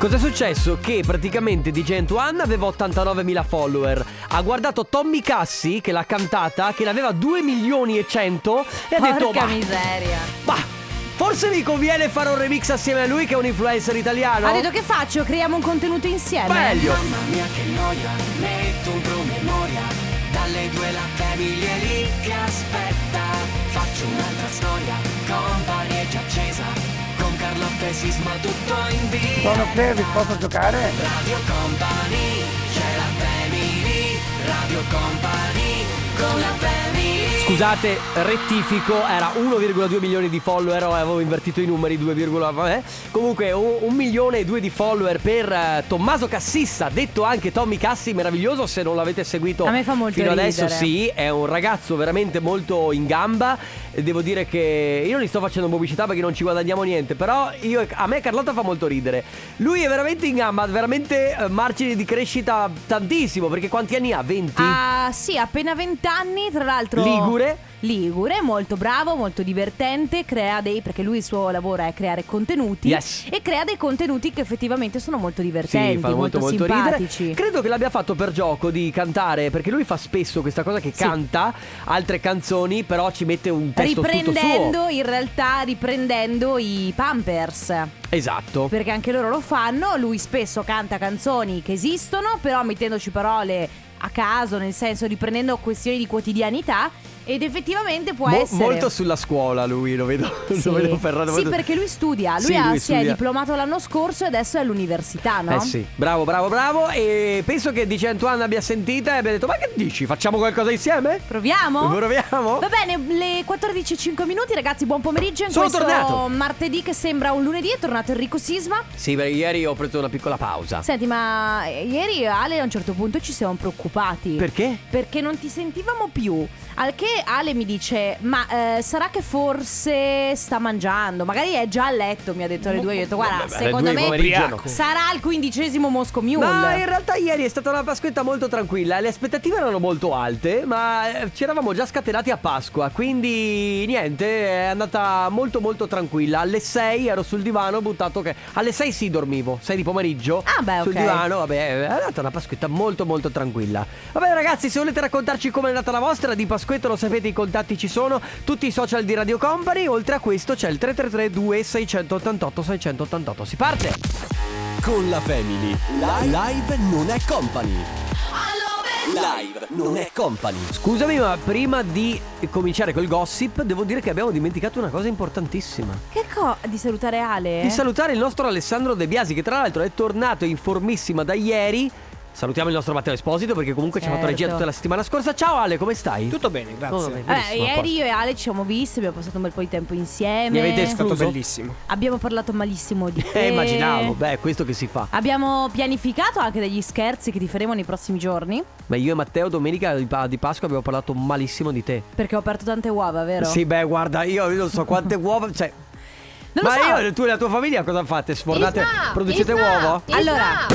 Cos'è successo? Che praticamente DJ Antoine aveva 89.000 follower. Ha guardato Tommy Cassi, che l'ha cantata, che ne aveva 2 milioni e 100 e ha detto Porca "Ma- miseria. ma forse mi conviene fare un remix assieme a lui che è un influencer italiano. Ha detto che faccio? Creiamo un contenuto insieme? Meglio. Mamma mia che noia, metto un promemoria Dalle due la famiglia lì che aspetta Faccio un'altra storia, company è già accesa Carlotta e Sisma tutto in via. Sono Clevis, posso giocare? Radio Company, c'è la family. Radio Company, con la family Scusate, rettifico, era 1,2 milioni di follower, o avevo invertito i numeri, 2, vabbè. Comunque un, milione e due di follower per eh, Tommaso Cassissa, detto anche Tommy Cassi, meraviglioso, se non l'avete seguito A me fa molto fino adesso, ridere. sì, è un ragazzo veramente molto in gamba. Devo dire che io non gli sto facendo pubblicità perché non ci guadagniamo niente, però io, a me Carlotta fa molto ridere. Lui è veramente in gamba, veramente eh, margini di crescita tantissimo, perché quanti anni ha? 20? Ah, sì, appena 20 anni, tra l'altro. Ligure? Ligure, molto bravo, molto divertente, crea dei perché lui il suo lavoro è creare contenuti Yes. e crea dei contenuti che effettivamente sono molto divertenti, Sì, fa molto molto, simpatici. ridere. Credo che l'abbia fatto per gioco di cantare, perché lui fa spesso questa cosa che Sì. canta altre canzoni, però ci mette un testo riprendendo in realtà riprendendo i Pampers Esatto. perché anche loro lo fanno lui spesso canta canzoni che esistono però mettendoci parole a caso nel senso riprendendo questioni di quotidianità ed effettivamente può Mo- essere molto sulla scuola lui, lo vedo, Sì. lo vedo ferrato. Sì, perché lui studia. Lui, Sì, ha- lui si è studia. diplomato l'anno scorso e adesso è all'università, no? Eh sì, bravo, bravo, bravo. E penso che Dice Antoine abbia sentita e abbia detto: Ma che dici? Facciamo qualcosa insieme? Proviamo? Proviamo? Va bene, le 14.05 minuti, ragazzi, buon pomeriggio. In Sono questo tornato. martedì che sembra un lunedì è tornato Enrico Sisma. Sì, perché ieri ho preso una piccola pausa. Senti, ma eh, ieri Ale a un certo punto ci siamo preoccupati. Perché? Perché non ti sentivamo più. Al che Ale mi dice: Ma eh, sarà che forse sta mangiando? Magari è già a letto, mi ha detto alle due. Io ho detto: Guarda, Vabbè, alle secondo due di me no. sarà il quindicesimo Mosco Mule. Ma in realtà ieri è stata una Pasquetta molto tranquilla. Le aspettative erano molto alte, ma eh, ci eravamo già scatenati a Pasqua. Quindi niente, è andata molto molto tranquilla. Alle 6 ero sul divano buttato che. Alle 6 sì dormivo, 6 di pomeriggio. Ah, beh, Sul ok. divano, vabbè, è andata una Pasquetta molto molto tranquilla. Vabbè ragazzi, se volete raccontarci come è andata la vostra di Pasquetta, lo sapete, i contatti ci sono. Tutti i social di Radio Company. Oltre a questo c'è il 333 2688 688. Si parte! Con la Family. Live non è company. Live non è company. Scusami, ma prima di cominciare col gossip, devo dire che abbiamo dimenticato una cosa importantissima. Che co... di salutare Ale? Di salutare il nostro Alessandro De Biasi, che tra l'altro è tornato in formissima da ieri. Salutiamo il nostro Matteo Esposito perché comunque ci ha fatto Certo. regia tutta la settimana scorsa. Ciao Ale, come stai? Tutto bene, grazie. Oh, vabbè, Vabbè, benissimo, ieri io e Ale ci siamo visti, abbiamo passato un bel po' di tempo insieme. Mi avete È stato escluso? bellissimo. Abbiamo parlato malissimo di te. Eh, immaginavo. Beh, è questo che si fa. Abbiamo pianificato anche degli scherzi che ti faremo nei prossimi giorni. Ma io e Matteo domenica di Pa- di Pasqua abbiamo parlato malissimo di te. Perché ho aperto tante uova, vero? Sì, beh, guarda, io non so quante uova. Cioè. Non lo ma so. io, tu e la tua famiglia cosa fate? Sfornate? Isma, producete uova? Allora,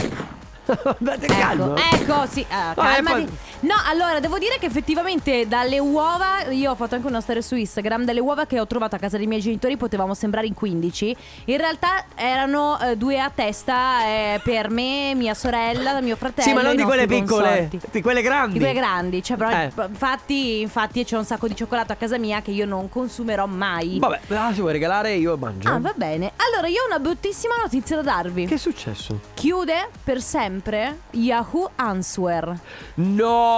Ecco, calmo. ecco, sì, ah, calmati. poi- No, allora, devo dire che effettivamente dalle uova, io ho fatto anche una storia su Instagram, dalle uova che ho trovato a casa dei miei genitori potevamo sembrare in 15. In realtà erano eh, due a testa eh, per me, mia sorella, mio fratello. Sì, ma non di quelle piccole, consorti. di quelle grandi. Di quelle grandi, cioè, però, Eh. infatti, infatti c'è un sacco di cioccolato a casa mia che io non consumerò mai. Vabbè, ah, se vuoi regalare io mangio. Ah, va bene. Allora, io ho una bruttissima notizia da darvi. Che è successo? Chiude per sempre Yahoo Answer. No!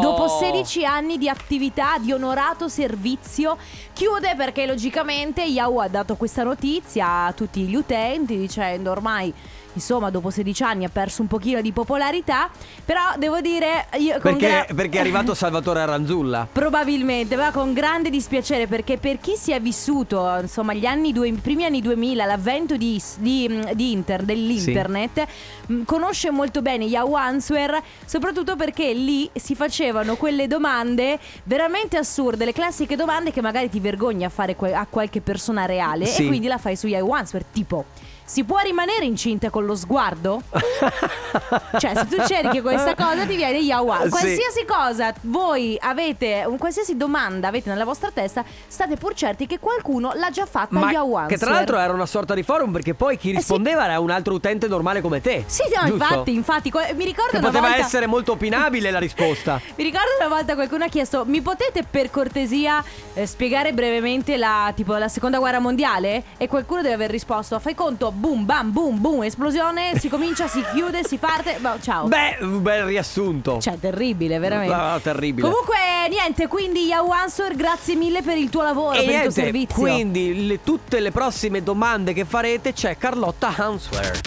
Dopo 16 anni di attività di onorato servizio, chiude perché logicamente Yahoo ha dato questa notizia a tutti gli utenti dicendo ormai insomma dopo 16 anni ha perso un pochino di popolarità, però devo dire io Perché, gra- perché è arrivato Salvatore Aranzulla. Probabilmente, ma con grande dispiacere perché per chi si è vissuto, insomma, gli anni due, i primi anni 2000, l'avvento di, di- di inter- dell'internet, mh, conosce molto bene Yahoo Answer, soprattutto perché lì si facevano quelle domande veramente assurde, le classiche domande che magari ti vergogni a fare que- a qualche persona reale Sì. e quindi la fai su Yahoo Answer, tipo si può rimanere incinte con lo sguardo? cioè, se tu cerchi questa cosa ti viene Yawa. Sì. Qualsiasi cosa voi avete, un qualsiasi domanda avete nella vostra testa, state pur certi che qualcuno l'ha già fatta Ma Yawa. che tra l'altro era una sorta di forum perché poi chi sì. rispondeva era un altro utente normale come te. Sì, no, giusto? infatti, infatti, mi ricordo Che una poteva volta essere molto opinabile la risposta. Mi ricordo una volta qualcuno ha chiesto Mi potete per cortesia eh, spiegare brevemente la, tipo, la seconda guerra mondiale? E qualcuno deve aver risposto Fai conto, boom, bam, boom, boom Esplosione, si comincia, si chiude, si parte boh, Ciao Beh, un bel riassunto. Cioè, terribile, veramente No, no, terribile. Comunque, niente, quindi Yahoo Answer Grazie mille per il tuo lavoro, E per il tuo niente, servizio quindi le- tutte le prossime domande che farete c'è Carlotta Answer.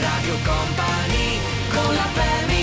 Radio Company con la family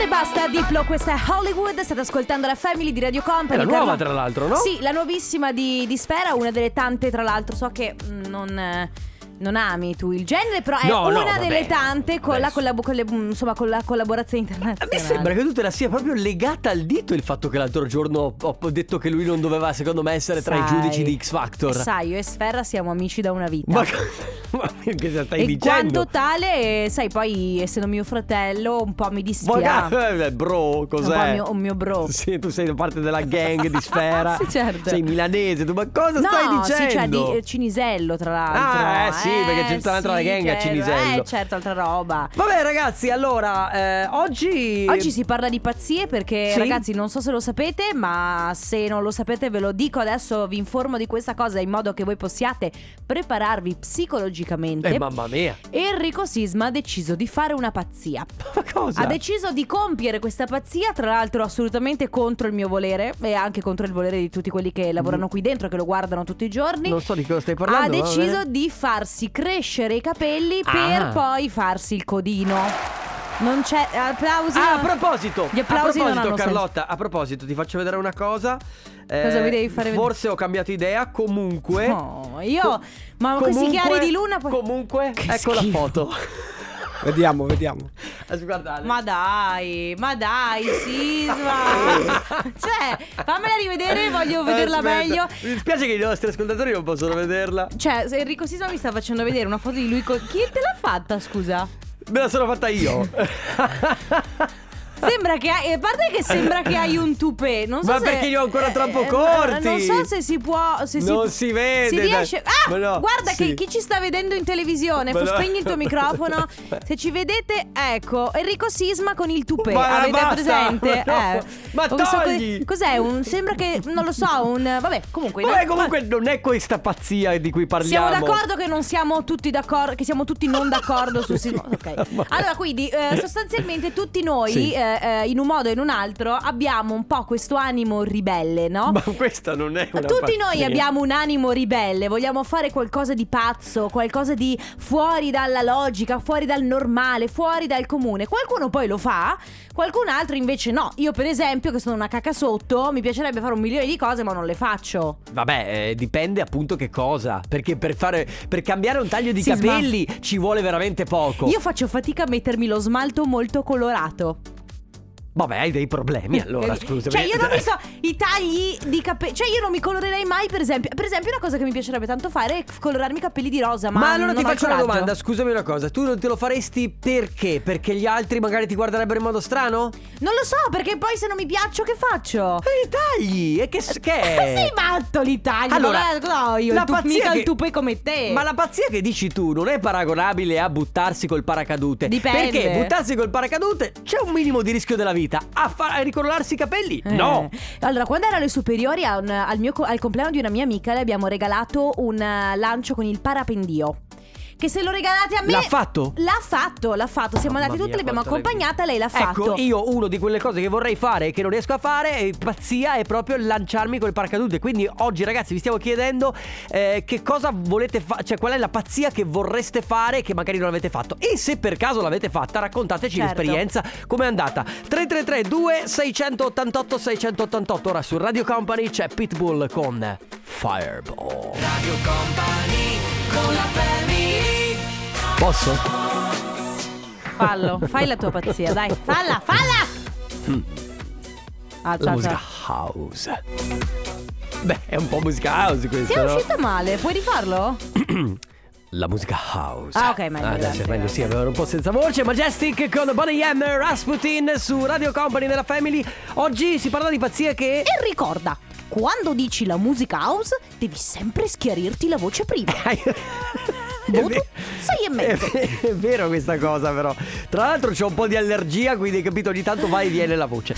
Sfere basta, Diplo, questa è Hollywood State ascoltando la Family di Radio Company È la nuova, Carlo- tra l'altro, no? Sì, la nuovissima di, di Sfera, una delle tante, tra l'altro, so che mm, non, eh, non ami tu il genere, però è No, no, una vabbè. delle tante con, la, collab- con le- mm, insomma, con la collaborazione A internazionale. me sembra che tu te la sia proprio legata al dito il fatto che l'altro giorno ho ho detto che lui non doveva, secondo me, essere tra i Sai. giudici di X Factor. Sai, io e Sfera siamo amici da una vita. Ma, ma che stai e dicendo? quanto tale, sai, poi essendo mio fratello, un po' mi dispiace. Eh, bro, cos'è? Un mio- un mio bro. Sì, tu sei parte della gang di Sfera. Sì, certo. Sei milanese, tu ma cosa no, stai dicendo? sì, cioè di eh, Cinisello, tra l'altro. Ah, eh, sì, perché c'è tutta un'altra sì, gang a certo. Cinisello. Eh, certo, altra roba. Vabbè ragazzi, allora, eh, oggi... Oggi si parla di pazzie perché Sì. ragazzi non so se lo sapete ma se non lo sapete ve lo dico adesso vi informo di questa cosa in modo che voi possiate prepararvi psicologicamente. Eh, mamma mia. Enrico Sisma ha deciso di fare una pazzia. Ma cosa? Ha deciso di compiere questa pazzia, tra l'altro assolutamente contro il mio volere e anche contro il volere di tutti quelli che lavorano qui dentro, che lo guardano tutti i giorni. Non so di cosa stai ha parlando. va deciso di farsi crescere i capelli Ah. per poi farsi il codino. Non c'è applausi. Ah, a proposito, Gli applausi a non proposito hanno Carlotta, a proposito, ti faccio vedere una cosa. Eh, Cosa mi devi fare? Forse ho cambiato idea, comunque. No, io- Co- ma questi comunque- chiari di luna poi- Comunque, Che ecco la schifo. foto. Vediamo, vediamo. Guardate. Ma dai, ma dai, Sisma. cioè, fammela rivedere, voglio vederla Aspetta, meglio. Mi dispiace che i nostri ascoltatori non possono vederla. Cioè, Enrico Sisma mi sta facendo vedere una foto di lui con... Chi te l'ha fatta, scusa? Me la sono fatta io. Sembra che hai, a parte che sembra che hai un tupè, non so Ma se perché li ho ancora eh, troppo eh, corti. Non so se si può se Non si vede, Si riesce Ah, no, guarda sì. che chi ci sta vedendo in televisione, no. spegni il tuo microfono. Se ci vedete, ecco, Enrico Sisma con il tupè, Ma avete basta, presente? ma no. Eh. Ma togli. que- Cos'è? Un sembra che non lo so, un vabbè, comunque Vabbè, no, comunque non è questa pazzia di cui parliamo. siamo d'accordo che non siamo tutti d'accordo, che siamo tutti non d'accordo sul sisma. Ok. Allora, quindi, eh, sostanzialmente, tutti noi, eh, eh, in un modo o in un altro, abbiamo un po' questo animo ribelle, no? Ma questa non è una Tutti pazzia. noi abbiamo un animo ribelle, vogliamo fare qualcosa di pazzo, qualcosa di fuori dalla logica, fuori dal normale, fuori dal comune. Qualcuno poi lo fa, qualcun altro invece no. Io per esempio, che sono una caca sotto, mi piacerebbe fare un milione di cose, ma non le faccio. Vabbè, eh, dipende appunto che cosa. Perché per fare. Per cambiare un taglio di Sisma. capelli ci vuole veramente poco. Io faccio fatica a mettermi lo smalto molto colorato. Vabbè, hai dei problemi allora, scusa. Cioè, io non mi so, i tagli di capelli. Cioè, io non mi colorerei mai, per esempio. Per esempio, una cosa che mi piacerebbe tanto fare è colorarmi i capelli di rosa. Ma, Ma allora ti faccio una domanda, scusami una cosa, tu non te lo faresti perché? Perché gli altri magari ti guarderebbero in modo strano? Non lo so, perché poi se non mi piaccio, che faccio? E i tagli! E che, che è? Sei matto l'Italia. Allora, Allora, no, io la tu- pazzia che- il tupè come te. Ma la pazzia che dici tu non è paragonabile a buttarsi col paracadute. Dipende. Perché buttarsi col paracadute c'è un minimo di rischio della vita. A, fa- a ricolorarsi i capelli? Eh. No! Allora, quando ero alle superiori, un- al, mio al compleanno di una mia amica, le abbiamo regalato un eh, lancio con il parapendio. Che se lo regalate a me. L'ha fatto? L'ha fatto, l'ha fatto. Siamo Mamma andati tutti, mia, l'abbiamo quanto accompagnata, lei l'ha fatto. Ecco, io uno di quelle cose che vorrei fare e che non riesco a fare, è pazzia, è proprio lanciarmi col paracadute. Quindi oggi, ragazzi, vi stiamo chiedendo eh, che cosa volete fare, cioè qual è la pazzia che vorreste fare che magari non avete fatto. E se per caso l'avete fatta, raccontateci Certo. l'esperienza, com'è andata. 333 2688 688 Ora su Radio Company c'è Pitbull con Fireball. Radio Company Posso? Fallo, fai la tua pazzia, dai. Falla, falla! Alza, La alza. musica house. Beh, è un po' musica house Ti questo, è no? uscita male, puoi rifarlo? la musica house. Ah, ok, meglio, Ah, sì, meglio sì, avevo un po' senza voce. Majestic con Bonnie M, Rasputin su Radio Company della Family. Oggi si parla di pazzie che... E ricorda, quando dici la musica house, devi sempre schiarirti la voce prima. Voto ve- sei e mezzo. È, vero questa cosa però Tra l'altro c'ho un po' di allergia Quindi hai capito ogni tanto va e viene la voce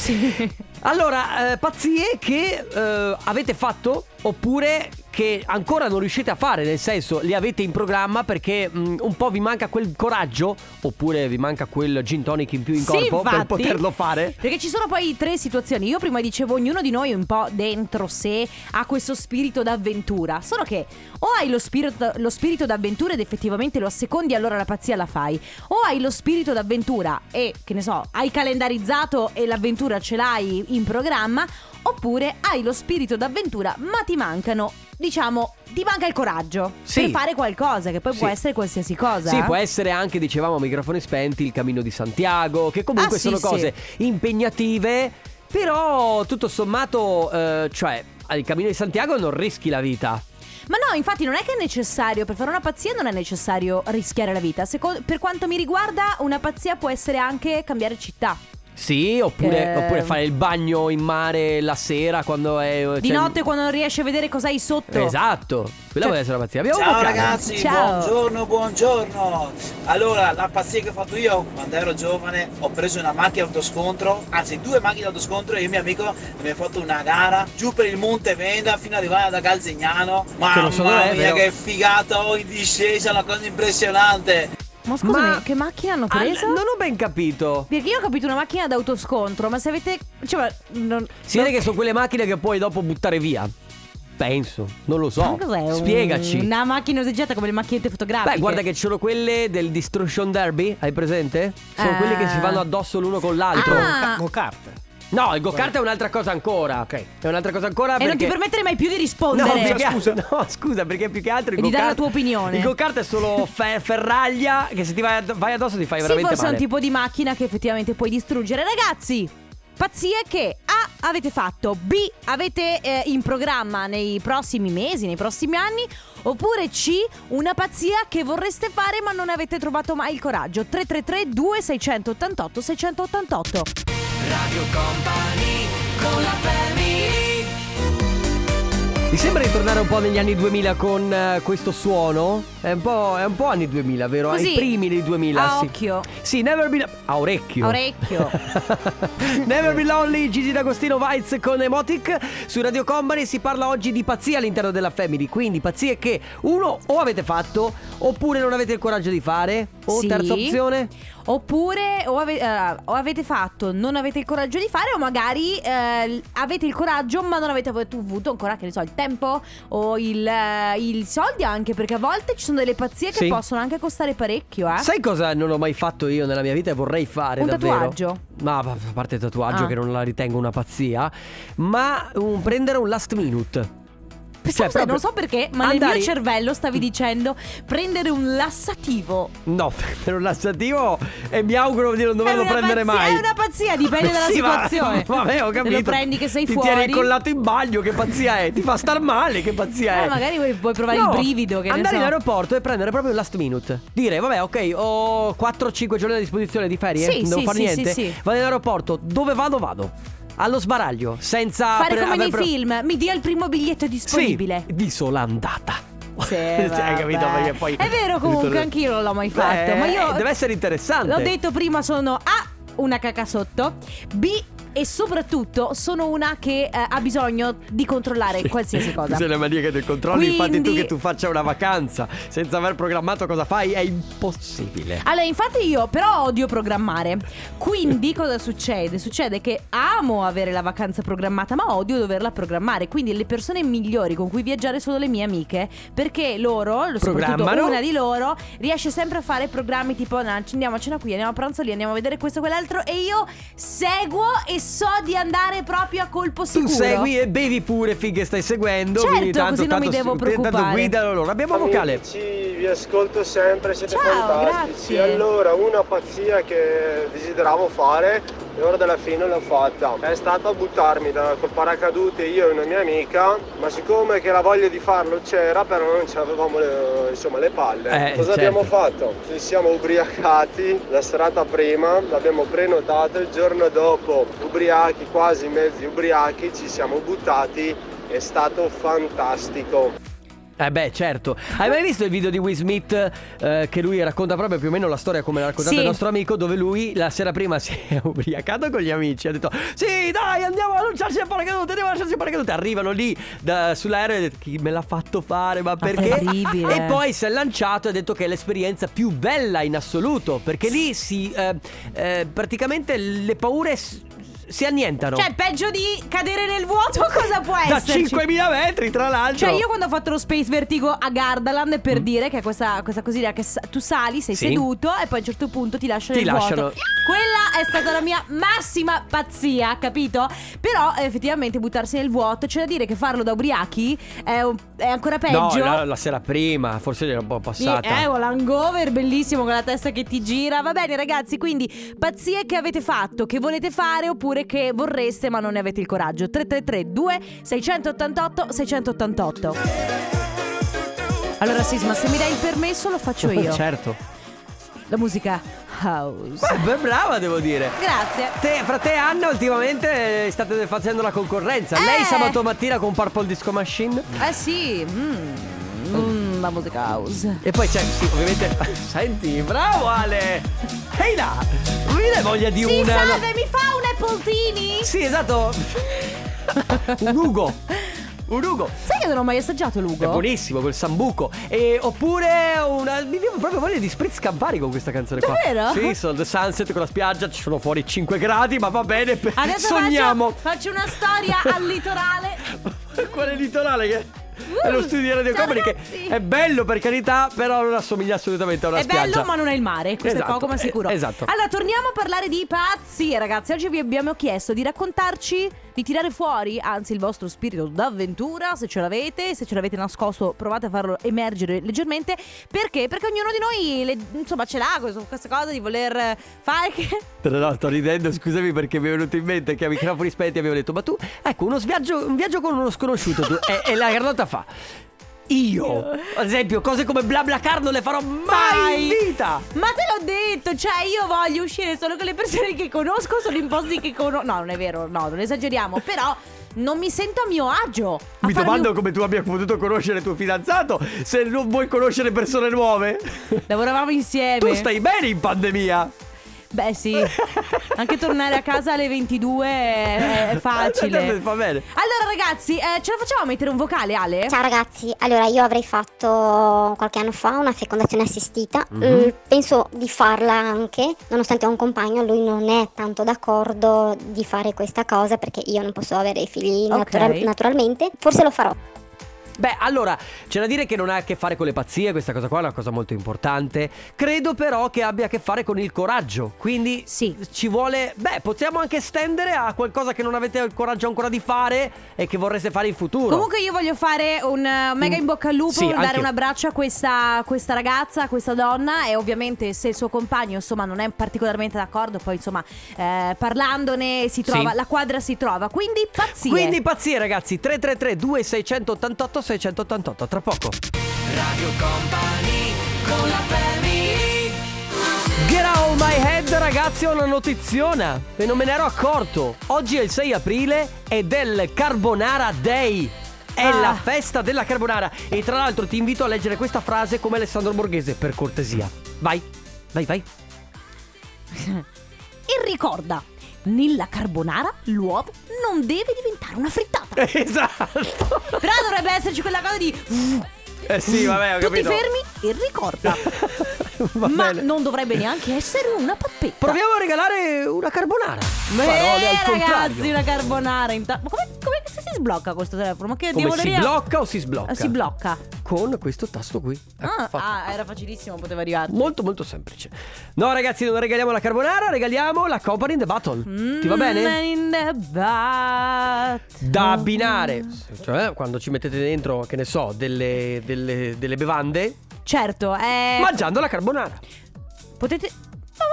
Allora eh, pazzie che eh, avete fatto Oppure che ancora non riuscite a fare Nel senso li avete in programma Perché mh, un po' vi manca quel coraggio Oppure vi manca quel gin tonic in più in corpo Per infatti. poterlo fare Perché ci sono poi tre situazioni. Io prima dicevo, ognuno di noi un po' dentro sé ha questo spirito d'avventura. Solo che o hai lo spirito, lo spirito d'avventura ed effettivamente lo assecondi, allora la pazzia la fai. O hai lo spirito d'avventura e, che ne so, hai calendarizzato e l'avventura ce l'hai in programma. Oppure hai lo spirito d'avventura, ma ti mancano, diciamo, ti manca il coraggio Sì. per fare qualcosa, che poi può Sì. essere qualsiasi cosa. Sì, può essere anche, dicevamo, a microfoni spenti, il cammino di Santiago, che comunque Ah, sono sì. cose impegnative, però tutto sommato, eh, cioè, al cammino di Santiago non rischi la vita. Ma no, infatti non è che è necessario, per fare una pazzia non è necessario rischiare la vita. Seco- per quanto mi riguarda, una pazzia può essere anche cambiare città. Sì, oppure, Eh. oppure fare il bagno in mare la sera quando è... Di cioè- notte quando non riesci a vedere cosa hai sotto. Esatto, quella Cioè- può essere una pazzia. Abbiamo Ciao vocale. ragazzi, Ciao. buongiorno, buongiorno. Allora, la pazzia che ho fatto io quando ero giovane, ho preso una macchina autoscontro, anzi due macchine autoscontro e io e mio amico abbiamo fatto una gara giù per il Monte Venda fino ad arrivare da Calzignano. Mamma non so dov'è, mia vero? che figata, in discesa, una cosa impressionante. Ma scusami, Ma- che macchina hanno Ah, preso? non ho ben capito. Perché io ho capito una macchina d'autoscontro, ma se avete. Cioè, ma non- Si non- vede che sono quelle macchine che puoi dopo buttare via. Penso, non lo so. Ma cos'è? Un- Spiegaci. Una macchina useggiata come le macchinette fotografiche. Beh, guarda che ci sono quelle del Destruction Derby, hai presente? Sono Eh. quelle che si vanno addosso l'uno con l'altro. Ah. Go kart. No, il go-kart è un'altra cosa ancora. Ok. È un'altra cosa ancora E perché... non ti permettere mai più di No, rispondere. più che- scusa. no, scusa, perché più che altro il di dare go-kart- la tua opinione. Il go-kart è solo fe- ferraglia che se ti vai, ad- vai addosso ti fai Sì, veramente forse è male. un tipo di macchina che effettivamente puoi distruggere. Ragazzi, pazzie che A avete fatto, B avete eh, in programma nei prossimi mesi, nei prossimi anni, oppure C una pazzia che vorreste fare ma non avete trovato mai il coraggio. 333 2688 688. Radio Company con la family Mi sembra di tornare un po' negli anni 2000 con eh, questo suono. È un, po', è un po' anni 2000, vero? Così, Ai primi dei 2000. a sì. occhio. Sì, Never Be A orecchio. A orecchio. Never Be Lonely, Gigi D'Agostino Vice con Emotic. Su Radio Company si parla oggi di pazzie all'interno della Family. Quindi pazzie che uno o avete fatto oppure non avete il coraggio di fare. O Sì. terza opzione. Oppure o, ave- eh, o avete fatto, non avete il coraggio di fare, o magari eh, avete il coraggio, ma non avete avuto ancora, che ne so, il tempo o il, eh, il soldi anche, perché a volte ci sono delle pazzie che Sì. possono anche costare parecchio, eh. Sai cosa non ho mai fatto io nella mia vita e vorrei fare Un davvero? tatuaggio? Ma a parte il tatuaggio Ah. che non la ritengo una pazzia, ma un- prendere un last minute. Pensavo, Cioè, sai, non so perché, ma nel andare- mio cervello stavi dicendo prendere un lassativo. No, prendere un lassativo e mi auguro di non doverlo prendere pazzia- mai. È una pazzia, dipende dalla Sì, ma- situazione. vabbè, ho Se capito. lo prendi che sei ti fuori. tieni incollato in bagno, che pazzia è? Ti fa star male, che pazzia Eh, è? magari vuoi, vuoi provare No, il brivido, che andare so. in aeroporto e prendere proprio il last minute. Dire, vabbè, ok, ho 4-5 giorni a disposizione di ferie, Sì, non sì, fare sì, niente. sì, sì. Vado in aeroporto, dove vado? Vado. Allo sbaraglio, senza Fare pre- come nei pre- film, mi dia il primo biglietto disponibile. Sì, di sola andata. Sì, Cioè, hai capito? Perché poi È vero comunque, ritorno- anch'io non l'ho mai fatto. Beh, ma io deve essere interessante. L'ho detto prima, sono A, una caca sotto, B e soprattutto sono una che eh, ha bisogno di controllare qualsiasi cosa. Sei la maniaca del controllo, infatti tu Quindi- che tu faccia una vacanza senza aver programmato cosa fai è impossibile. Allora, infatti io però odio programmare. Quindi cosa succede? Succede che amo avere la vacanza programmata, ma odio doverla programmare. Quindi le persone migliori con cui viaggiare sono le mie amiche, perché loro, soprattutto Programmano. una di loro, riesce sempre a fare programmi tipo "No, ci andiamo a cena qui, andiamo a pranzo lì, andiamo a vedere questo e quell'altro e io seguo e so di andare proprio a colpo Tu sicuro. segui e bevi pure finché stai seguendo. Certo, quindi tanto, così non mi tanto- devo tanto preoccupare. guidano loro. Abbiamo un vocale. Amici, vi ascolto sempre, siete Ciao, fantastici. grazie. Allora, una pazzia che desideravo fare e ora alla fine l'ho fatta. È stato a buttarmi da, col paracadute io e una mia amica, ma siccome che la voglia di farlo c'era, però non avevamo le, insomma, le palle. Eh, Cosa certo. abbiamo fatto? Ci siamo ubriacati la serata prima, l'abbiamo prenotato, il giorno dopo ubriachi, quasi mezzi ubriachi, ci siamo buttati, è stato fantastico. Eh beh, certo. Hai mai visto il video di Will Smith eh, che lui racconta proprio più o meno la storia come l'ha raccontata Sì. il nostro amico, dove lui la sera prima si è ubriacato con gli amici, ha detto "Sì, dai, andiamo a lanciarci il paracadute, andiamo a lanciarci il paracadute". Arrivano lì da- sull'aereo e ha detto "Chi me l'ha fatto fare? Ma perché?" terribile. E poi si è lanciato e ha detto che è l'esperienza più bella in assoluto, perché lì si eh, eh, praticamente le paure s- si annientano. Cioè, peggio di cadere nel vuoto, cosa può da esserci? 5.000 metri, tra l'altro. Cioè, io quando ho fatto lo Space Vertigo a Gardaland, per dire che è questa, questa cosina che sa- tu sali, sei Mm. Sì. seduto e poi a un certo punto ti lasciano Ti nel lasciano. vuoto. Quella è stata la mia massima pazzia, capito? Però effettivamente buttarsi nel vuoto, c'è da dire che farlo da ubriachi è, è ancora No, peggio. la, la sera prima, forse era un po' passata. Eh, un hangover bellissimo con la testa che ti gira. Va bene, ragazzi, quindi pazzie che avete fatto, che volete fare oppure che vorreste ma non ne avete il coraggio. 333 2 688 688. Allora, Sisma, se mi dai il permesso lo faccio io. certo. La musica house. Beh, brava, devo dire. Grazie. Te, fra te e Anna ultimamente state facendo la concorrenza. Eh. Lei sabato mattina con Purple Disco Machine. Eh sì, mm, la musica house. E poi c'è, sì, ovviamente. Senti, bravo Ale! Ehi là! Dai voglia di Sì, una. salve, mi fa un Appletini? Sì, esatto. un Ugo. Un Ugo. Sai che non ho mai assaggiato l'Ugo? È buonissimo quel sambuco. E, oppure una. Mi viene proprio voglia di spritz Campari con questa canzone qua. Davvero? Sì, sono The Sunset con la spiaggia. Ci sono fuori 5 gradi, ma va bene. per- Adesso Sogniamo. Faccio, faccio una storia al litorale. Quale litorale che. È lo studio di Radio Company che è bello per carità, però non assomiglia assolutamente a una È spiaggia. bello, ma non è il mare. Questo Esatto, è poco ma sicuro. eh, esatto. Allora, torniamo a parlare di pazzie, ragazzi. Oggi vi abbiamo chiesto di raccontarci, di tirare fuori, anzi, il vostro spirito d'avventura, se ce l'avete. Se ce l'avete nascosto, provate a farlo emergere leggermente. Perché? Perché ognuno di noi, le- insomma, ce l'ha questa cosa di voler fare che. No, no, sto ridendo, scusami perché mi è venuto in mente che a microfoni spenti avevo detto, ma tu, ecco, uno viaggio, un viaggio con uno sconosciuto, tu, e, e la Carlotta fa. Io, ad esempio, cose come BlaBlaCar non le farò mai in vita. Ma te l'ho detto, cioè io voglio uscire solo con le persone che conosco, solo in posti che conosco. No, non è vero, no, non esageriamo. Però non mi sento a mio agio. a Mi domando un- come tu abbia potuto conoscere tuo fidanzato se non vuoi conoscere persone nuove. Lavoravamo insieme. Tu stai bene in pandemia. Beh, sì. Anche tornare a casa alle 22 è, è facile. Va bene. Allora, ragazzi, eh, ce la facciamo a mettere un vocale, Ale? Ciao ragazzi, allora io avrei fatto qualche anno fa una fecondazione assistita, Mhm. Mm, penso di farla anche, nonostante ho un compagno, lui non è tanto d'accordo di fare questa cosa perché io non posso avere figli Ok. natura- naturalmente, forse lo farò. Beh, allora, c'è da dire che non ha a che fare con le pazzie, questa cosa qua è una cosa molto importante. Credo però che abbia a che fare con il coraggio. Quindi Sì. ci vuole. Beh, possiamo anche stendere a qualcosa che non avete il coraggio ancora di fare e che vorreste fare in futuro. Comunque io voglio fare un eh, mega in bocca al lupo, Sì, dare anch'io. un abbraccio a questa, questa ragazza, a questa donna e ovviamente se il suo compagno insomma non è particolarmente d'accordo, poi insomma eh, parlandone si trova, Sì. la quadra si trova, quindi pazzie. Quindi pazzie, ragazzi. 333 2688 688 tra poco. Radio Company con la family Get out my head, ragazzi, ho una notiziona e non me ne ero accorto. Oggi è il 6 aprile ed è il Carbonara Day. È Ah. la festa della carbonara. E tra l'altro ti invito a leggere questa frase come Alessandro Borghese, per cortesia. Vai, vai, vai. E ricorda, nella carbonara l'uovo non deve diventare una frittata. Esatto. Quella cosa di Eh sì, vabbè, ho tutti capito. fermi e ricorda. Ma bene. non dovrebbe neanche essere una pappetta. Proviamo a regalare una carbonara. Eh, Parole al ragazzi, contrario. una carbonara in ta- Ma come, come se si sblocca questo telefono? Ma che Come si diavoleria- blocca o si sblocca? Si blocca. Con questo tasto qui. Ecco, Ah, ah, era facilissimo, poteva arrivarci. Molto molto semplice. No ragazzi, non regaliamo la carbonara, regaliamo la Company in the Battle. Ti va Mm, bene? in the bat- Da abbinare, cioè quando ci mettete dentro, che ne so, delle, delle, delle bevande, Certo, eh, mangiando la carbonara. potete...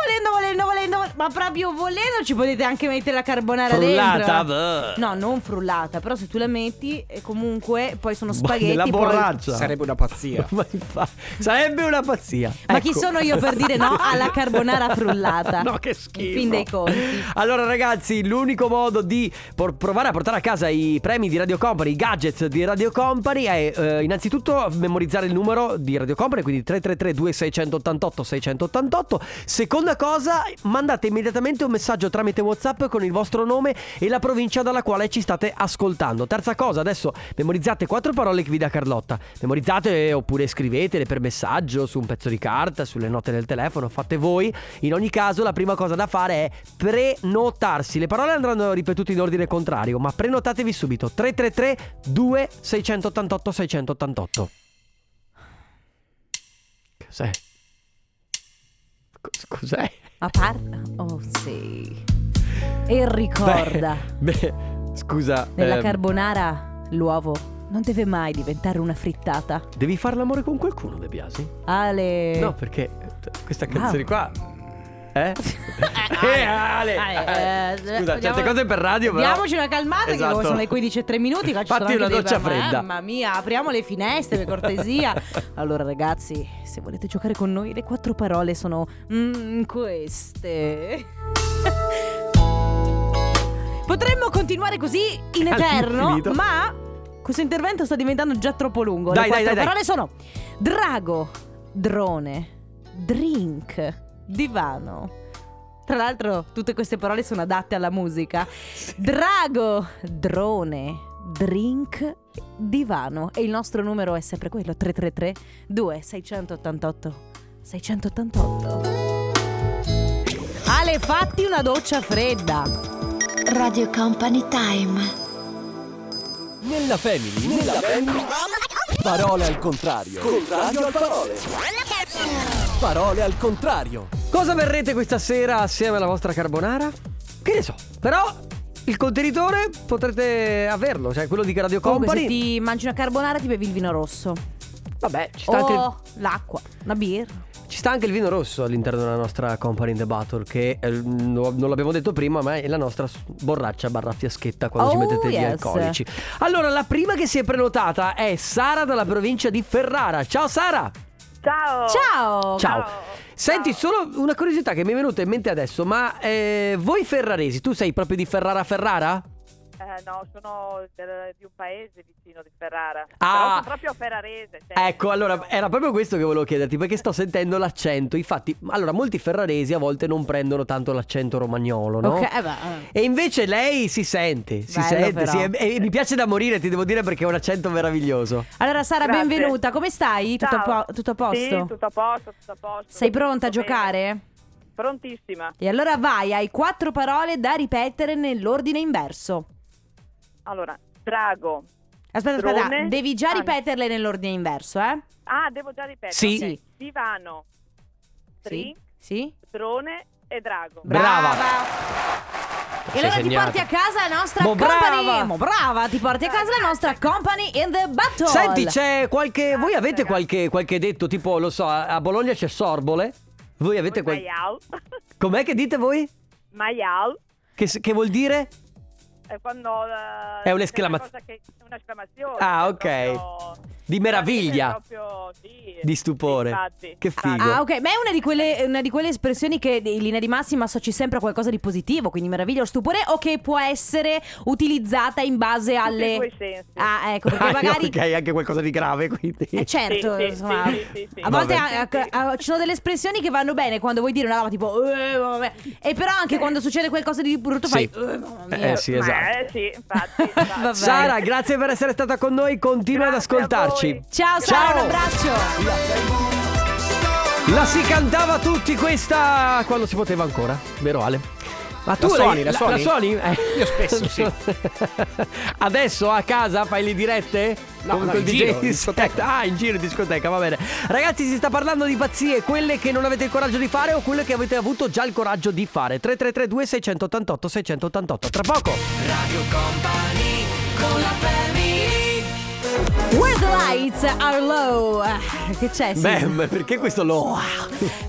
Volendo, volendo, volendo, ma proprio volendo ci potete anche mettere la carbonara Frullata, dentro. No, non frullata, però se tu la metti e comunque poi sono spaghetti poi- borraccia. Sarebbe una pazzia. Sarebbe una pazzia. Ma chi Ecco. sono io per dire no alla carbonara frullata? No, che schifo. In fin dei conti. Allora, ragazzi, l'unico modo di por- provare a portare a casa i premi di Radio Company, i gadgets di Radio Company, è eh, innanzitutto memorizzare il numero di Radio Company, quindi 333-2688-688. Seconda cosa, mandate immediatamente un messaggio tramite WhatsApp con il vostro nome e la provincia dalla quale ci state ascoltando. Terza cosa, adesso memorizzate quattro parole che vi dà Carlotta. Memorizzate oppure scrivetele per messaggio su un pezzo di carta, sulle note del telefono, fate voi. In ogni caso, la prima cosa da fare è prenotarsi. Le parole andranno ripetute in ordine contrario, ma prenotatevi subito. 333 2688 688. Cos'è? Cos- Cos'è? A parte. Oh sì. E ricorda, Beh, beh, scusa. nella ehm, carbonara l'uovo non deve mai diventare una frittata. Devi fare l'amore con qualcuno, De Biasi? Ale. No, perché questa Wow. canzone qua. Eh? eh, Ale! Ale, eh, Scusa, andiamo- certe cose per radio, però. Diamoci una calmata Esatto. che sono le 15 e 3 minuti. qua ci sono Fatti anche una dei- doccia fredda. Mamma mia, apriamo le finestre per cortesia. allora, ragazzi, se volete giocare con noi, le quattro parole sono mm, queste. Potremmo continuare così in eterno, All'infinito. ma questo intervento sta diventando già troppo lungo. Dai, le dai, quattro dai, dai. parole sono drago, drone, drink, divano. Tra l'altro, tutte queste parole sono adatte alla musica. Drago, drone, drink, divano. E il nostro numero è sempre quello: 333 2688 688. Ale, fatti una doccia fredda. Radio Company Time. Nella family, nella family. Parole al contrario. Contrario al parole. Parole al contrario. Cosa verrete questa sera assieme alla vostra carbonara? Che ne so. Però il contenitore potrete averlo, cioè quello di Radio Comunque, se ti mangi una carbonara, ti bevi il vino rosso. Vabbè, ci sta, anche, O l'acqua, una birra. ci sta anche il vino rosso all'interno della nostra Company in the Battle, che eh, no- non l'abbiamo detto prima, ma è la nostra borraccia barra fiaschetta quando ci Oh, mettete gli yes. alcolici. Allora, la prima che si è prenotata è Sara dalla provincia di Ferrara. Ciao Sara! Ciao. Ciao! Ciao. Senti, solo una curiosità che mi è venuta in mente adesso, ma eh, voi ferraresi, tu sei proprio di Ferrara Ferrara? Eh, no, sono del- di un paese vicino di Ferrara. Ah. Però sono proprio ferrarese. cioè, Ecco, allora era proprio questo che volevo chiederti perché sto sentendo l'accento. Infatti, allora molti ferraresi a volte non prendono tanto l'accento romagnolo, no? Ok, eh beh, eh. E invece lei si sente, si Bello, sente, però. sì, e, e mi piace da morire, ti devo dire perché è un accento meraviglioso. Allora, Sara, Grazie. benvenuta. Come stai? Tutto a, po- tutto a posto? Sì, tutto a posto, tutto a posto. Sei pronta a Tutto bene. giocare? Prontissima. E allora vai, hai quattro parole da ripetere nell'ordine inverso. Allora, drago. Aspetta, aspetta, Drone. devi già Ah, ripeterle nell'ordine inverso, eh? Ah, devo già ripetere. Sì. Ok. Divano, drink, Sì? drone e drago. Brava. E Sei allora ti segnata. porti a casa la nostra Mo company. brava. Mo brava, ti porti a casa la nostra company in the battle. Senti, c'è qualche. Voi avete qualche, qualche detto, tipo, lo so, a Bologna c'è sorbole? Voi avete qual... Maial. Com'è che dite voi? Maial. Che, che vuol dire? È quando... eh, È un'esclamaz- c'è una cosa che- un'esclamazione. Ah, è ok. proprio- Di meraviglia. È proprio, sì, Di stupore. infatti, Che figo. Ah, ok, ma è una di, quelle, una di quelle espressioni che in linea di massima associ sempre a qualcosa di positivo, quindi meraviglia o stupore, o che può essere utilizzata in base Tutti alle. sensi. Ah, ecco, perché Ah, magari. ok, anche qualcosa di grave, quindi. Eh, certo, Sì, sì, insomma, sì, sì, sì, a volte a- a- a- ci sono delle espressioni che vanno bene quando vuoi dire una roba tipo "Eh, vabbè", e però anche quando succede qualcosa di brutto Sì. fai "Eh, mia". Eh, sì, esatto. eh, sì, infatti. Sara, grazie per essere stata con noi. Continua ad Grazie a ascoltarci. Voi. Ciao Sara, Ciao. un abbraccio. La si cantava tutti questa quando si poteva ancora, vero Ale? Ma tu La suoni, la suoni? suoni? Eh. Io spesso, sì. Adesso a casa fai le dirette? No, Con no, in DJ giro, discoteca. Ah, in giro in discoteca, va bene. Ragazzi, si sta parlando di pazzie, quelle che non avete il coraggio di fare o quelle che avete avuto già il coraggio di fare. 3332 688 688. Tra poco. Radio Company con la family Where's the Lights are low. Ah, Che c'è? Sì. Beh, ma perché questo lo...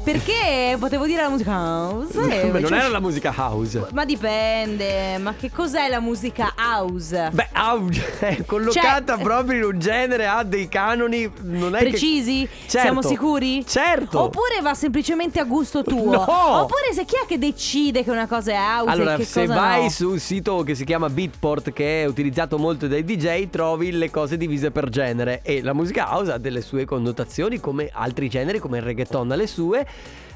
Perché potevo dire la musica house? eh, Ma non cioè- era la musica house. Ma dipende, ma che cos'è la musica house? Beh, house è collocata Cioè- proprio in un genere, ha dei canoni. Non è Precisi? Che... Certo. Siamo sicuri? Certo. Oppure va semplicemente a gusto tuo? No. Oppure se chi è che decide che una cosa è house Allora, se vai no? su un sito che si chiama Beatport, che è utilizzato molto dai DJ, trovi le cose divise per genere. E la musica house ha delle sue connotazioni, come altri generi, come il reggaeton ha le sue,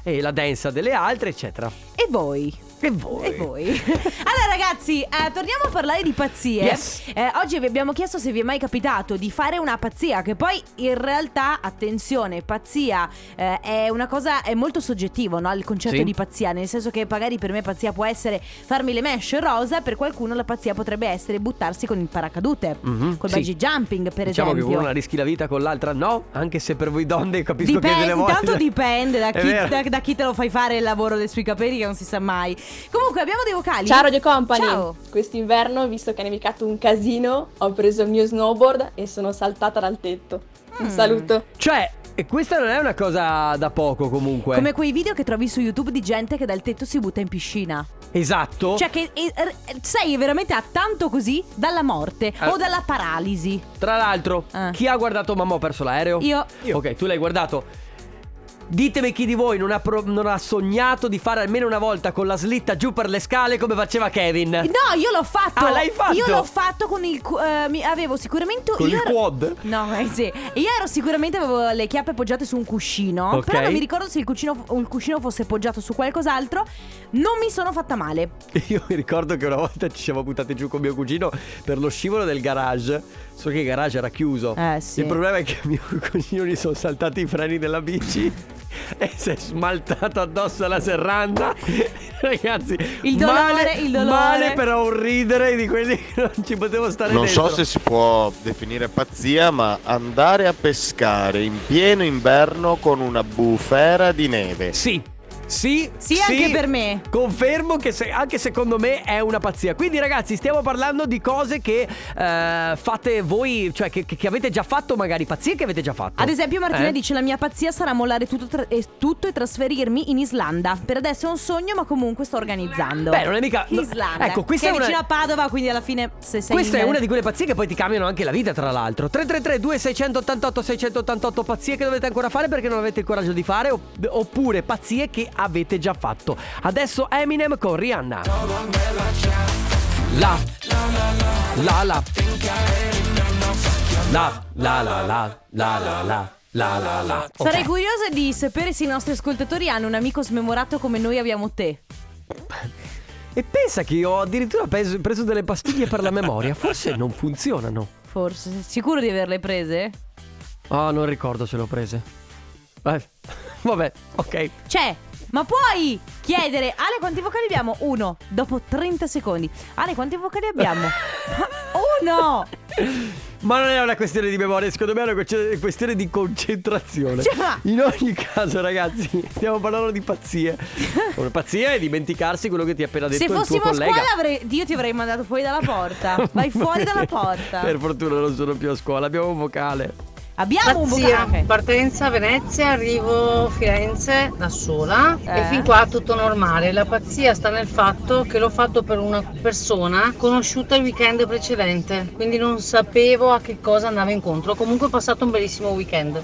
e la dance ha delle altre, eccetera. E voi? E voi? E voi? allora ragazzi, eh, torniamo a parlare di pazzie. Yes. Eh, oggi vi abbiamo chiesto se vi è mai capitato di fare una pazzia, che poi in realtà, attenzione, pazzia eh, è una cosa, è molto soggettivo, no? Il concetto Sì. di pazzia, nel senso che magari per me pazzia può essere farmi le mesh rosa, per qualcuno la pazzia potrebbe essere buttarsi con il paracadute, Mhm, col sì. bungee jumping per Diciamo che esempio. con una rischi la vita, con l'altra no, anche se per voi donne capisco che Dipende, delle volte... intanto dipende da chi, da, da chi te lo fai fare il lavoro dei sui capelli che non si sa mai. Comunque abbiamo dei vocali. Ciao Radio Company! Ciao. Quest'inverno, visto che ha nevicato un casino, ho preso il mio snowboard e sono saltata dal tetto. Un Mm. saluto! Cioè, e questa non è una cosa da poco comunque. Come quei video che trovi su YouTube di gente che dal tetto si butta in piscina. Esatto. Cioè che eh, eh, sei veramente a tanto così dalla morte Eh. o dalla paralisi. Tra l'altro, Eh. chi ha guardato Mamma ho perso l'aereo? Io. Ok, tu l'hai guardato. Ditemi chi di voi non ha, pro- non ha sognato di fare almeno una volta con la slitta giù per le scale come faceva Kevin. No, io l'ho fatto. Ah, l'hai fatto? Io l'ho fatto con il. eh, mi- avevo sicuramente. Con io il ero- quad? No, eh, sì. Io ero sicuramente avevo le chiappe appoggiate su un cuscino. Ok. Però non mi ricordo se il cuscino, il cuscino fosse poggiato su qualcos'altro. Non mi sono fatta male. Io mi ricordo che una volta ci siamo buttati giù con mio cugino per lo scivolo del garage. Solo che il garage era chiuso. Eh, sì. Il problema è che a mio cugino gli sono saltati i freni della bici. E si è smaltato addosso alla serranda. Ragazzi, Il dolore, male, il dolore. Male, però un ridere di quelli che non ci potevo stare Non dentro. so se si può definire pazzia, ma andare a pescare in pieno inverno con una bufera di neve. Sì. Sì, Sì, anche per me. Confermo che se- anche secondo me è una pazzia. Quindi, ragazzi, stiamo parlando di cose che eh, fate voi, cioè che, che- avete già fatto, magari pazzie che avete già fatto. Ad esempio, Martina Eh? dice: La mia pazzia sarà mollare tutto, tra- e, tutto e trasferirmi in Islanda. Per adesso è un sogno, ma comunque sto organizzando. Beh, non è mica- no, Islanda. ecco, questa che è è una- vicino a Padova, quindi alla fine, se sei. Questa in- è una di quelle pazzie che poi ti cambiano anche la vita, tra l'altro. 333 2688 688 pazzie che dovete ancora fare perché non avete il coraggio di fare opp- oppure pazzie che avete già fatto. Adesso Eminem con Rihanna. La la la La la la la la la la la la la Sarei Ok. curiosa di sapere se i nostri ascoltatori hanno un amico smemorato come noi abbiamo te. E pensa che io ho addirittura preso, preso delle pastiglie per la memoria. Forse non funzionano. Forse. Sicuro di averle prese? Oh, non ricordo se l'ho prese. Eh, vabbè, ok. C'è. Ma puoi chiedere Ale quanti vocali abbiamo? Uno. Dopo 30 secondi. Ale quanti vocali abbiamo? Uno. Ma non è una questione di memoria, secondo me è una questione- di concentrazione. Cioè, ma- In ogni caso, ragazzi, stiamo parlando di pazzie. Una pazzia è dimenticarsi quello che ti ha appena detto Se il tuo fossimo a collega. scuola avrei- io ti avrei mandato fuori dalla porta. Vai fuori dalla porta. Per fortuna non sono più a scuola, abbiamo un vocale. Abbiamo un Pazzia, vocale. partenza Venezia, arrivo Firenze da sola Eh. e fin qua tutto normale. La pazzia sta nel fatto che l'ho fatto per una persona conosciuta il weekend precedente, quindi non sapevo a che cosa andavo incontro. Comunque ho passato un bellissimo weekend.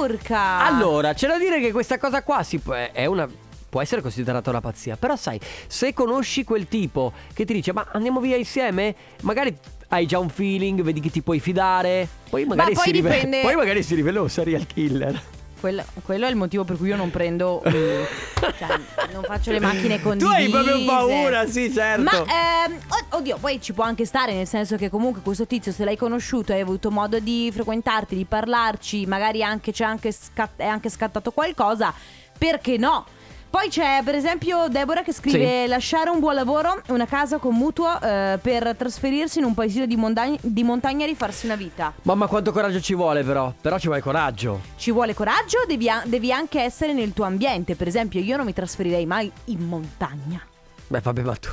Urca. Allora, c'è da dire che questa cosa qua si può, è una. Può essere considerata una pazzia, però sai, se conosci quel tipo che ti dice ma andiamo via insieme, magari hai già un feeling, vedi che ti puoi fidare, poi magari, poi si, rive- dipende- poi magari si rivela un serial killer. Quello, quello è il motivo per cui io non prendo. eh, cioè, non faccio le macchine Tu condivise. hai proprio paura, sì, certo. Ma ehm, od- oddio, poi ci può anche stare, nel senso che comunque questo tizio, se l'hai conosciuto, hai avuto modo di frequentarti, di parlarci, magari anche c'è anche scat- è anche scattato qualcosa, perché no? Poi c'è per esempio Deborah che scrive lasciare un buon lavoro, una casa con mutuo eh, per trasferirsi in un paesino di, montagna, di montagna e rifarsi una vita. Mamma quanto coraggio ci vuole però, però ci vuole coraggio. Ci vuole coraggio, devi, a- devi anche essere nel tuo ambiente. Per esempio, io non mi trasferirei mai in montagna. Beh vabbè ma tu,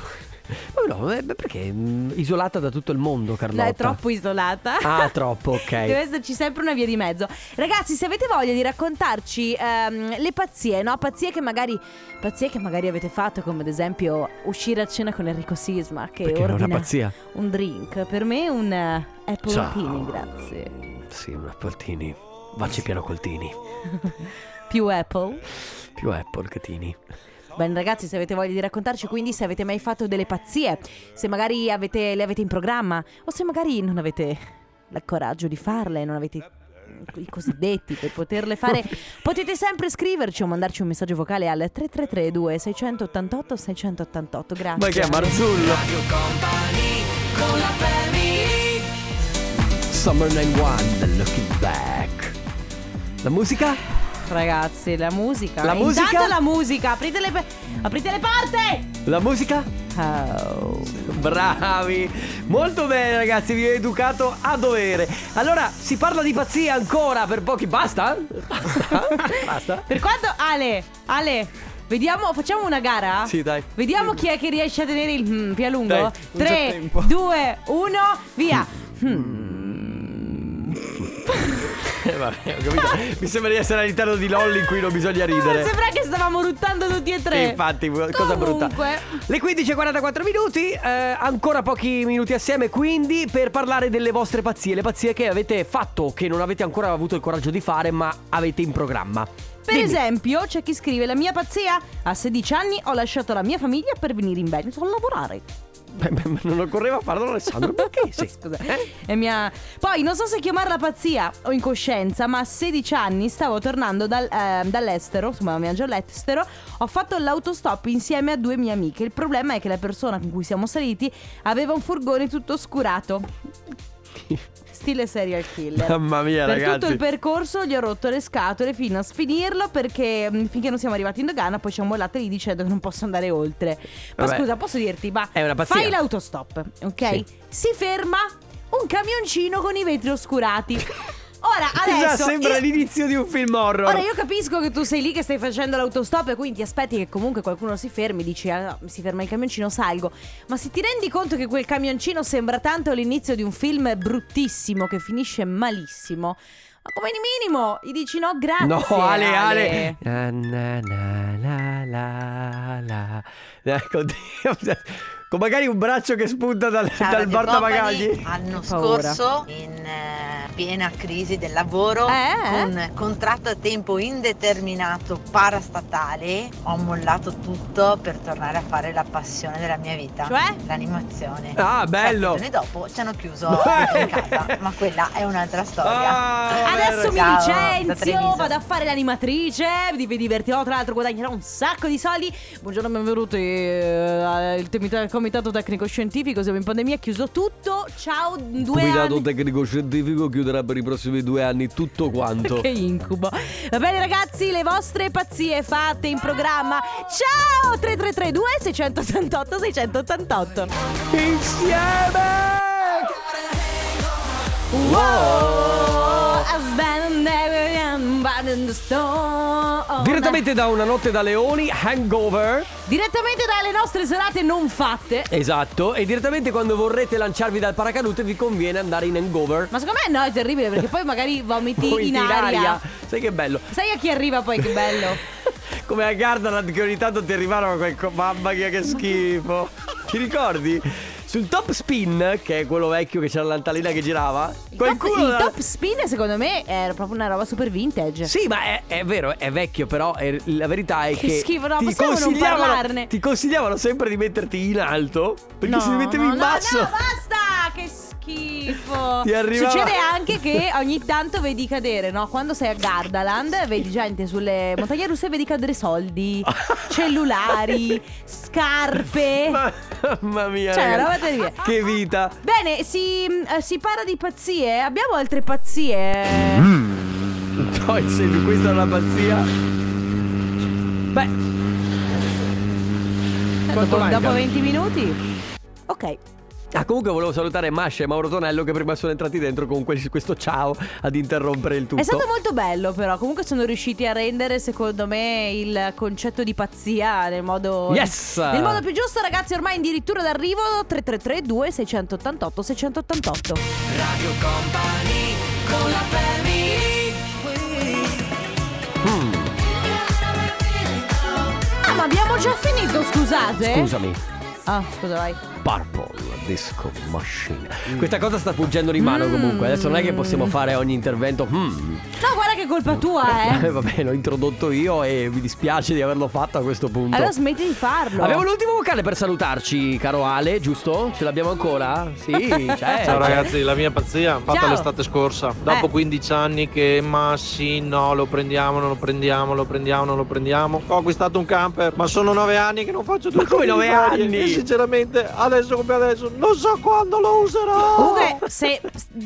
Ma no, eh, beh, perché mm, isolata da tutto il mondo, Carlotta? No, è troppo isolata. Ah, troppo, ok. Deve esserci sempre una via di mezzo. Ragazzi, se avete voglia di raccontarci ehm, le pazzie, no? Pazzie che magari pazzie che magari avete fatto, come ad esempio uscire a cena con Enrico Sisma che Perché è una pazzia. un drink. Per me un eh, Apple Ciao. Martini, grazie. Sì, una Poltini. Vacci piano coltini. Più Apple. Più Apple che tini. Bene ragazzi, se avete voglia di raccontarci quindi se avete mai fatto delle pazzie, se magari avete- le avete in programma o se magari non avete il coraggio di farle, non avete i- cosiddetti per poterle fare, potete sempre scriverci o mandarci un messaggio vocale al 333 2688 688. Grazie. Ma che è Marzullo? con la family Summer 91, The Looking Back. La musica? Ragazzi, la musica. La Intanto musica? la musica, aprite le, aprite le porte! La musica? Oh. Bravi! Molto bene ragazzi, vi ho educato a dovere. Allora, si parla di pazzia ancora per pochi... Basta? Basta? Basta? Per quanto Ale, Ale, vediamo, facciamo una gara? Sì, dai. Vediamo chi è che riesce a tenere il mm, più a lungo. Dai, non c'è 3, tempo. 2, 1, via. Eh, vabbè, ho capito. Mi sembra di essere all'interno di LOL in cui non bisogna ridere. Sembra che stavamo ruttando tutti e tre. Infatti, cosa brutta. Le 15.44 minuti, eh, ancora pochi minuti assieme quindi per parlare delle vostre pazzie, le pazzie che avete fatto, che non avete ancora avuto il coraggio di fare, ma avete in programma. Per Dimmi. esempio, c'è chi scrive: La mia pazzia, a 16 anni ho lasciato la mia famiglia per venire in Veneto a lavorare. Beh, beh, non occorreva farlo Alessandro, perché? Sì. Scusa. È mia... Poi non so se chiamarla pazzia o incoscienza, ma a 16 anni stavo tornando dal- eh, dall'estero, insomma, un viaggio all'estero. Ho fatto l'autostop insieme a due mie amiche. Il problema è che la persona con cui siamo saliti aveva un furgone tutto oscurato. Stile serial killer. Mamma mia, per ragazzi. tutto il percorso gli ho rotto le scatole fino a sfinirlo perché mh, finché non siamo arrivati in dogana poi ci hanno mollate lì dicendo che non posso andare oltre. Ma Vabbè. scusa, posso dirti, ma È una pazzia. fai l'autostop, ok? Sì. Si ferma un camioncino con i vetri oscurati. Ora, adesso sembra io- l'inizio di un film horror. Ora io capisco che tu sei lì che stai facendo l'autostop e quindi ti aspetti che comunque qualcuno si fermi, dici "Ah, si ferma il camioncino, salgo. Ma se ti rendi conto che quel camioncino sembra tanto l'inizio di un film bruttissimo che finisce malissimo, ma come minimo gli dici no grazie. No, Ale, Ale. Na, na, na, la, la, la. Eh, con, magari un braccio che spunta dal, Ciao, dal portabagagli. L'anno scorso, in eh, piena crisi del lavoro, Eh? con contratto a tempo indeterminato parastatale, ho mollato tutto per tornare a fare la passione della mia vita, Cioè? l'animazione. Ah, bello. Sette giorni dopo ci hanno chiuso in casa, ma quella è un'altra storia. Ah, Adesso mi Ciao, da licenzio, vado a fare l'animatrice, vi divertirò, tra l'altro guadagnerò un sacco di soldi. Buongiorno, benvenuti eh, al temita- comitato tecnico scientifico, siamo in pandemia, chiuso tutto. Ciao, due Comitato anni. tecnico scientifico chiuderà per i prossimi due anni tutto quanto. Che incubo. Va bene ragazzi, le vostre pazzie fatte in programma. Ciao 3332 688 688. Insieme! Wow. Husband bad in the storm. Direttamente da una notte da leoni, hangover. Direttamente dalle nostre serate non fatte. Esatto, e direttamente quando vorrete lanciarvi dal paracadute vi conviene andare in hangover. Ma secondo me no, è terribile perché poi magari vomiti Vomiti in aria. Sai che bello? Sai a chi arriva poi che bello? Come a Gardaland che ogni tanto ti arrivano quel co- mamma mia che schifo. Ti ricordi? Sul top spin, che è quello vecchio che c'era l'altalena che girava, qualcuno il top spin secondo me era proprio una roba super vintage. Sì, ma è, è vero, è vecchio, però è- la verità è Che che. schifo, no, ti possiamo non parlarne. Ti consigliavano sempre di metterti in alto. Perché No, se ti mettevi no, in no, basso. No, basta! Che schifo! Ti arrivava- Succede anche che ogni tanto vedi cadere, no? Quando sei a Gardaland, vedi gente sulle montagne russe vedi cadere soldi, cellulari, scarpe. Mamma mia. Cioè, una ragazzi. roba terribile. Che vita. Bene, si, eh, si parla di pazzie. Abbiamo altre pazzie. Poi se questa è una pazzia. Beh. Quanto Dopo, manca? dopo 20 minuti. Ok. Ah, comunque volevo salutare Mascia e Mauro Tonello che prima sono entrati dentro con quel- questo ciao ad interrompere il tutto. È stato molto bello però, comunque sono riusciti a rendere secondo me il concetto di pazzia nel modo Yes! Nel modo più giusto ragazzi, ormai addirittura d'arrivo 333 2688 688. Radio Company con la family Ah, ma abbiamo già finito, scusate? Scusami. Ah, scusa, vai. Purple Disco Machine. Questa cosa sta fuggendo di mano comunque. Adesso non è che possiamo fare ogni intervento. Hmm. No, guarda che colpa tua, eh. Eh, vabbè, l'ho introdotto io e mi dispiace di averlo fatto a questo punto. Allora smetti di farlo. Abbiamo l'ultimo vocale per salutarci, caro Ale, giusto? Ce l'abbiamo ancora? Sì, c'è. Ciao ragazzi, la mia pazzia fatta Ciao. l'estate scorsa. Dopo Eh. 15 anni che ma sì, no, lo prendiamo, non lo prendiamo, lo prendiamo, non lo prendiamo. Ho acquistato un camper, ma sono 9 anni che non faccio due Ma come giorni di nove ferie. anni? Sinceramente, adesso come adesso, non so quando lo userò. Comunque, se,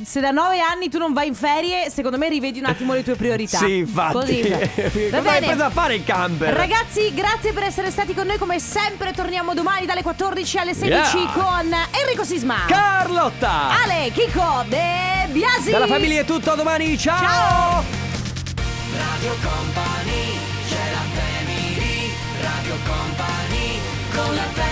se da nove anni tu non vai in ferie, secondo me rivedi un attimo le tue priorità. Sì, infatti. Così. Va Cosa hai bene. preso a fare il camper? Ragazzi, grazie per essere stati con noi. Come sempre, torniamo domani dalle 14 alle 16 Yeah. con Enrico Sisma, Carlotta! Ale, Chico, De Biasi. Dalla famiglia è tutto, a domani, ciao! Ciao! Radio Company c'è la family Radio Company con la family